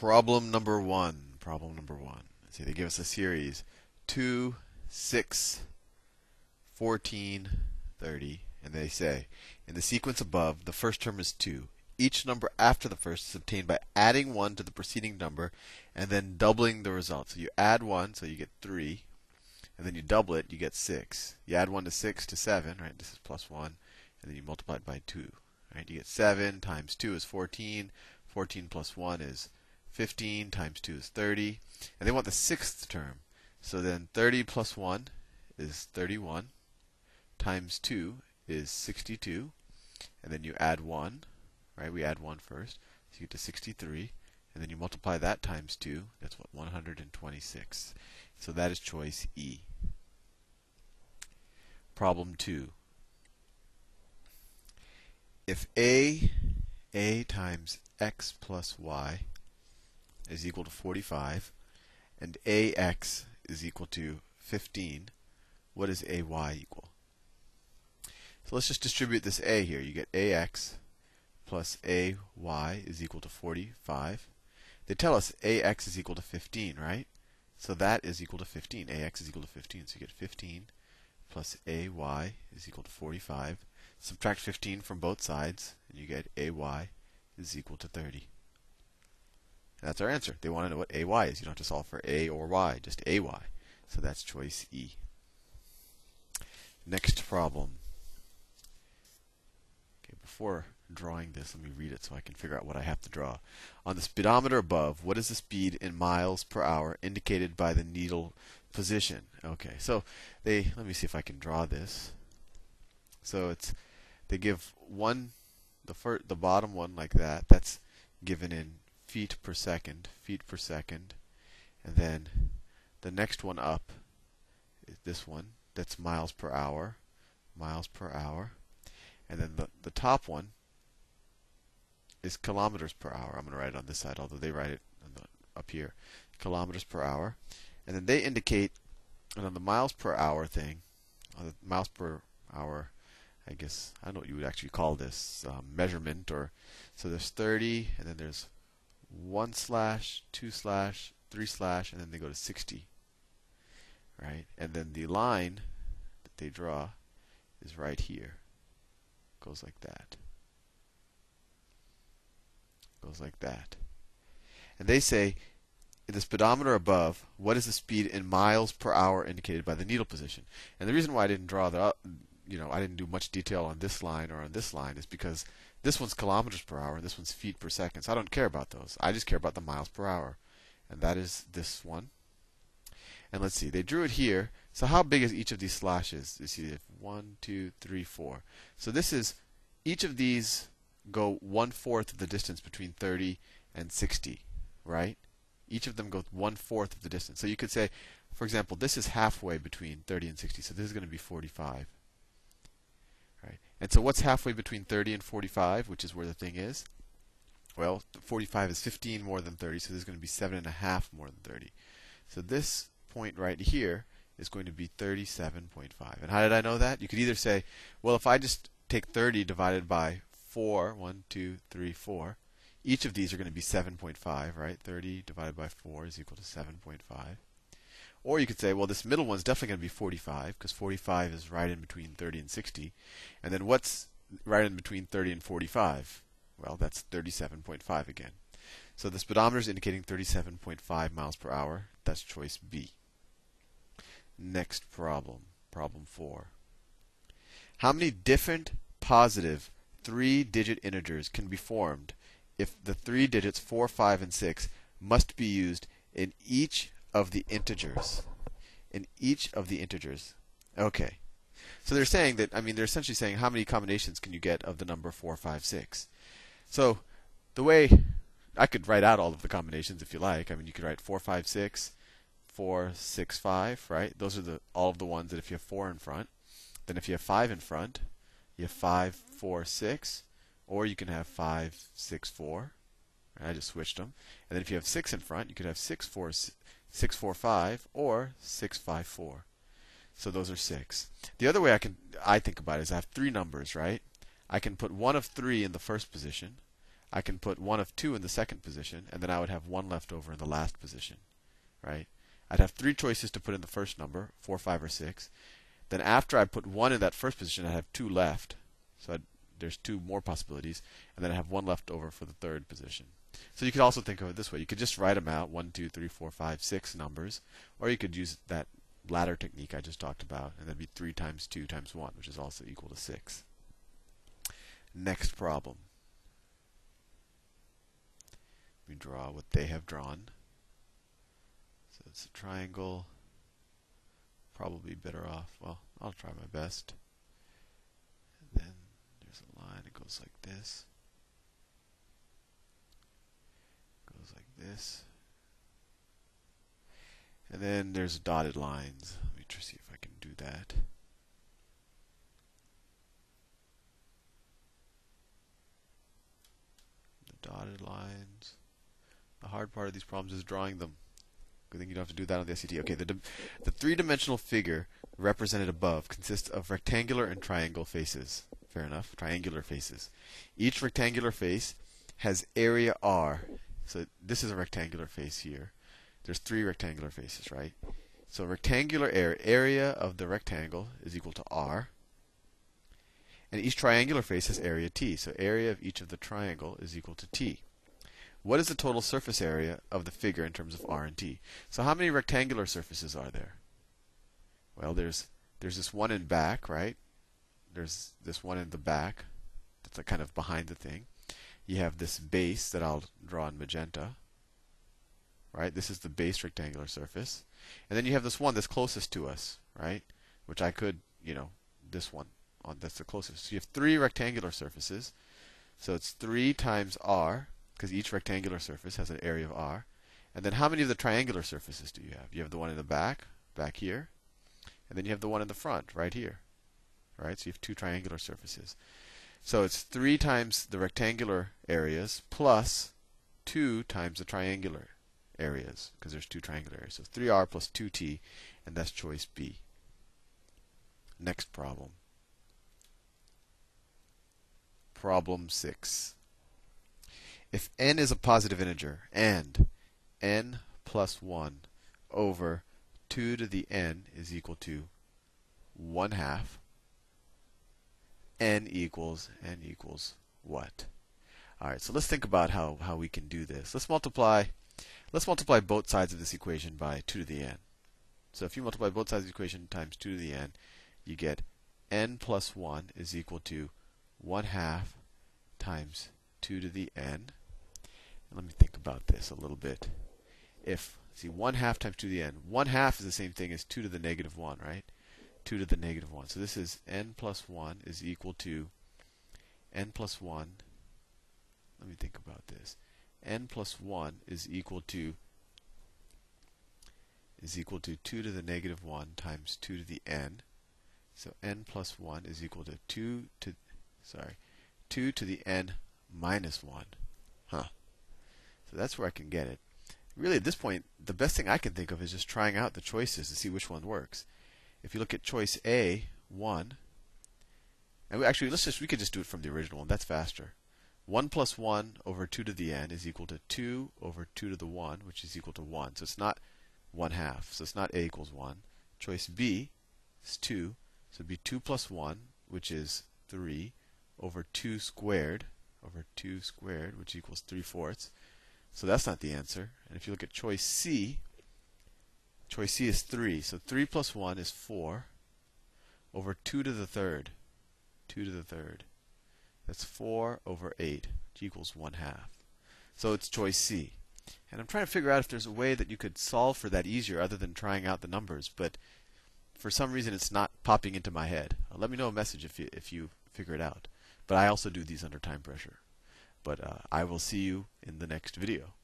Problem number one. Problem number one. See, they give us a series 2, 6, 14, 30. And they say, in the sequence above, the first term is 2. Each number after the first is obtained by adding 1 to the preceding number and then doubling the result. So you add 1, so you get 3. And then you double it, you get 6. You add 1 to 6 to 7, right? This is plus 1. And then you multiply it by 2. Right? You get 7 times 2 is 14. 14 plus 1 is 15 times 2 is 30. And they want the sixth term. So then 30 plus 1 is 31 times 2 is 62. And then you add 1, right? We add 1 first. So you get to 63. And then you multiply that times 2. That's what? 126. So that is choice E. Problem 2. If A, A times x plus y is equal to 45, and ax is equal to 15, what is ay equal? So let's just distribute this a here. You get ax plus ay is equal to 45. They tell us ax is equal to 15, right? So that is equal to 15. ax is equal to 15. So you get 15 plus ay is equal to 45. Subtract 15 from both sides, and you get ay is equal to 30. That's our answer. They want to know what AY is. You don't have to solve for A or Y, just AY. So that's choice E. Next problem. Okay, before drawing this, let me read it so I can figure out what I have to draw. On the speedometer above, what is the speed in miles per hour indicated by the needle position? Okay, so they let me see if I can draw this. So it's they give one the first the bottom one like that. That's given in feet per second, feet per second. And then the next one up is this one. That's miles per hour, miles per hour. And then the, the top one is kilometers per hour. I'm going to write it on this side, although they write it up here. Kilometers per hour. And then they indicate, and on the miles per hour thing, on the miles per hour, I guess, I don't know what you would actually call this, um, measurement, or, so there's 30, and then there's one slash, two slash, three slash, and then they go to 60. Right? And then the line that they draw is right here. Goes like that. Goes like that. And they say, in the speedometer above, what is the speed in miles per hour indicated by the needle position? And the reason why I didn't draw the, you know, I didn't do much detail on this line or on this line is because this one's kilometers per hour, and this one's feet per second. So I don't care about those. I just care about the miles per hour. And that is this one. And let's see, they drew it here. So how big is each of these slashes? You see, one, two, three, four. So this is each of these go one fourth of the distance between 30 and 60, right? Each of them go one fourth of the distance. So you could say, for example, this is halfway between 30 and 60. So this is going to be 45. And so what's halfway between 30 and 45, which is where the thing is? Well, 45 is 15 more than 30, so this is going to be 7.5 more than 30. So this point right here is going to be 37.5. And how did I know that? You could either say, well, if I just take 30 divided by 4, 1, 2, 3, 4, each of these are going to be 7.5, right? 30 divided by 4 is equal to 7.5. Or you could say, well, this middle one's definitely going to be 45 because 45 is right in between 30 and 60. And then what's right in between 30 and 45? Well, that's 37.5 again. So the speedometer is indicating 37.5 miles per hour. That's choice B. Next problem, problem 4. How many different positive three digit integers can be formed if the three digits 4, 5, and 6 must be used in each of the integers. In each of the integers. Okay. So they're saying that, I mean, they're essentially saying how many combinations can you get of the number 4, 5, 6. So the way I could write out all of the combinations if you like. I mean, you could write 4, 5, 6, 4, 6, 5, right? Those are the all of the ones that if you have 4 in front. Then if you have 5 in front, you have 5, 4, 6. Or you can have 5, 6, 4. I just switched them. And then if you have 6 in front, you could have 6, 4, 645 or 654. So those are six. The other way I can I think about it is I have three numbers, right? I can put one of three in the first position. I can put one of two in the second position, and then I would have one left over in the last position, right? I'd have three choices to put in the first number, four, five, or six. Then after I put one in that first position, I have two left. So I'd, there's two more possibilities, and then I have one left over for the third position. So you could also think of it this way: you could just write them out one, two, three, four, five, six numbers, or you could use that ladder technique I just talked about, and that'd be three times two times one, which is also equal to six. Next problem. We draw what they have drawn. So it's a triangle. Probably better off. Well, I'll try my best. And then there's a line that goes like this. Goes like this. And then there's dotted lines. Let me try to see if I can do that. The dotted lines. The hard part of these problems is drawing them. Good thing you don't have to do that on the SAT. Okay, the, the three-dimensional figure represented above consists of rectangular and triangle faces. Fair enough, triangular faces. Each rectangular face has area R. So this is a rectangular face here. There's three rectangular faces, right? So rectangular area, area of the rectangle is equal to R. And each triangular face has area T. So area of each of the triangle is equal to T. What is the total surface area of the figure in terms of R and T? So how many rectangular surfaces are there? Well, there's there's this one in back, right? There's this one in the back. That's like kind of behind the thing. You have this base that I'll draw in magenta. Right? This is the base rectangular surface. And then you have this one that's closest to us, right? Which I could, you know, this one on that's the closest. So you have three rectangular surfaces. So it's 3 times r because each rectangular surface has an area of r. And then how many of the triangular surfaces do you have? You have the one in the back, back here, and then you have the one in the front, right here. Right? So you have two triangular surfaces. So it's 3 times the rectangular areas plus 2 times the triangular areas, because there's two triangular areas. So 3r plus 2t, and that's choice B. Next problem. Problem 6 if n is a positive integer and n plus 1 over 2 to the n is equal to 1 half, n equals n equals what? All right, so let's think about how, how we can do this. Let's multiply let's multiply both sides of this equation by 2 to the n. So if you multiply both sides of the equation times 2 to the n, you get n plus 1 is equal to 1 half times 2 to the n let me think about this a little bit. If, see, 1 half times 2 to the n. 1 half is the same thing as 2 to the negative 1, right? 2 to the negative 1. So this is n plus 1 is equal to n plus 1. Let me think about this. n plus 1 is equal to is equal to 2 to the negative 1 times 2 to the n. So n plus 1 is equal to 2 to sorry, 2 to the n minus 1. Huh. So that's where I can get it. Really, at this point, the best thing I can think of is just trying out the choices to see which one works. If you look at choice A, 1, and we, actually, let's just we could just do it from the original one. That's faster. 1 plus 1 over 2 to the n is equal to 2 over 2 to the 1, which is equal to 1. So it's not 1 half. So it's not a equals 1. Choice B is 2. So it'd be 2 plus 1, which is 3, over 2 squared, over 2 squared, which equals 3 fourths. So that's not the answer. And if you look at choice C, choice C is 3. So 3 plus 1 is 4 over 2 to the third. 2 to the third. That's 4 over 8, which equals 1 half. So it's choice C. And I'm trying to figure out if there's a way that you could solve for that easier other than trying out the numbers, but for some reason it's not popping into my head. let me know a message if you, if you figure it out. But I also do these under time pressure. But uh, I will see you in the next video.